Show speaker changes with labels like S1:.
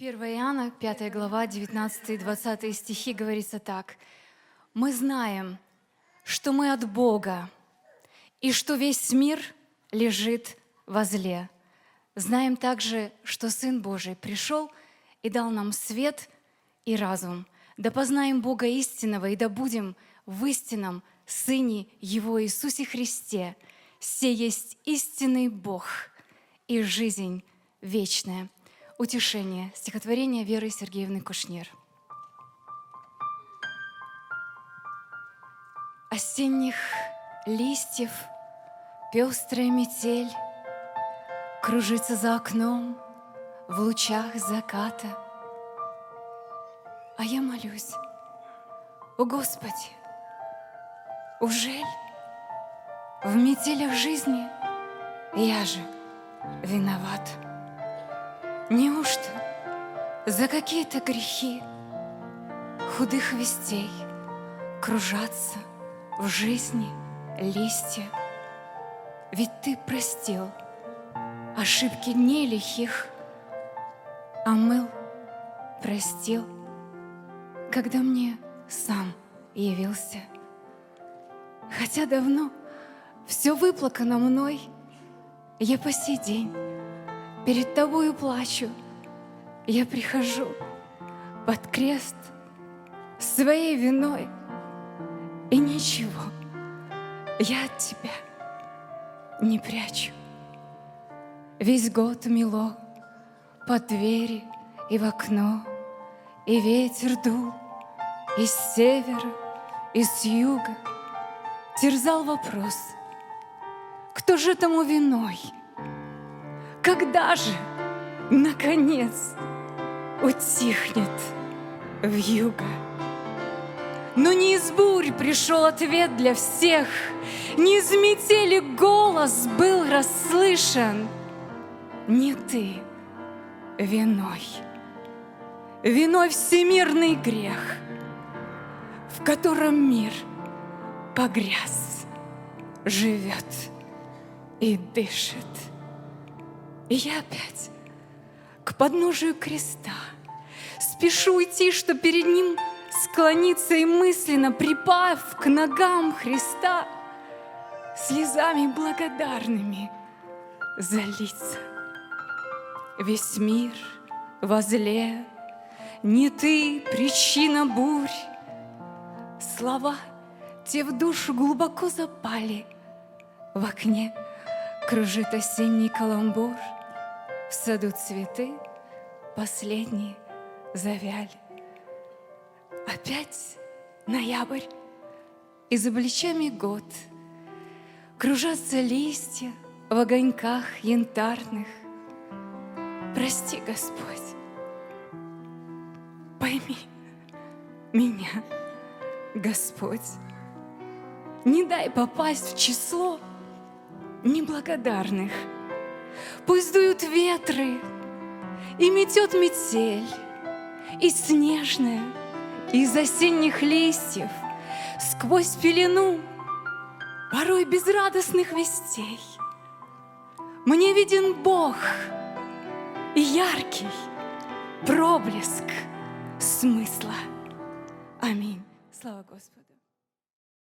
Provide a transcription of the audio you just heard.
S1: 1 Иоанна, 5 глава, 19 и 20 стихи говорится так. «Мы знаем, что мы от Бога, и что весь мир лежит во зле. Знаем также, что Сын Божий пришел и дал нам свет и разум. Да познаем Бога истинного и да будем в истинном Сыне Его Иисусе Христе. Все есть истинный Бог и жизнь вечная». Утешение. Стихотворение Веры Сергеевны Кушнер. Осенних листьев пестрая метель Кружится за окном в лучах заката. А я молюсь, о Господи, ужель в метелях жизни я же виноват? Неужто за какие-то грехи Худых вестей кружатся в жизни листья? Ведь ты простил ошибки дней лихих, А мыл простил, когда мне сам явился. Хотя давно все выплакано мной, Я по сей день перед тобою плачу. Я прихожу под крест своей виной, и ничего я от тебя не прячу. Весь год мело под двери и в окно, и ветер дул из севера, и с юга. Терзал вопрос, кто же тому виной — когда же, наконец, утихнет вьюга? Но не из бурь пришел ответ для всех, Не из метели голос был расслышан. Не ты виной, виной всемирный грех, В котором мир погряз, живет и дышит. И я опять к подножию креста Спешу уйти, что перед ним склониться и мысленно, припав к ногам Христа, слезами благодарными залиться. Весь мир возле, не ты причина бурь. Слова те в душу глубоко запали, в окне кружит осенний каламбур — в саду цветы последние завяли. Опять ноябрь, и за плечами год Кружатся листья в огоньках янтарных. Прости, Господь, пойми меня, Господь. Не дай попасть в число неблагодарных – Пусть дуют ветры, и метет метель, И снежная из осенних листьев Сквозь пелену порой безрадостных вестей Мне виден Бог и яркий проблеск смысла. Аминь. Слава Господу.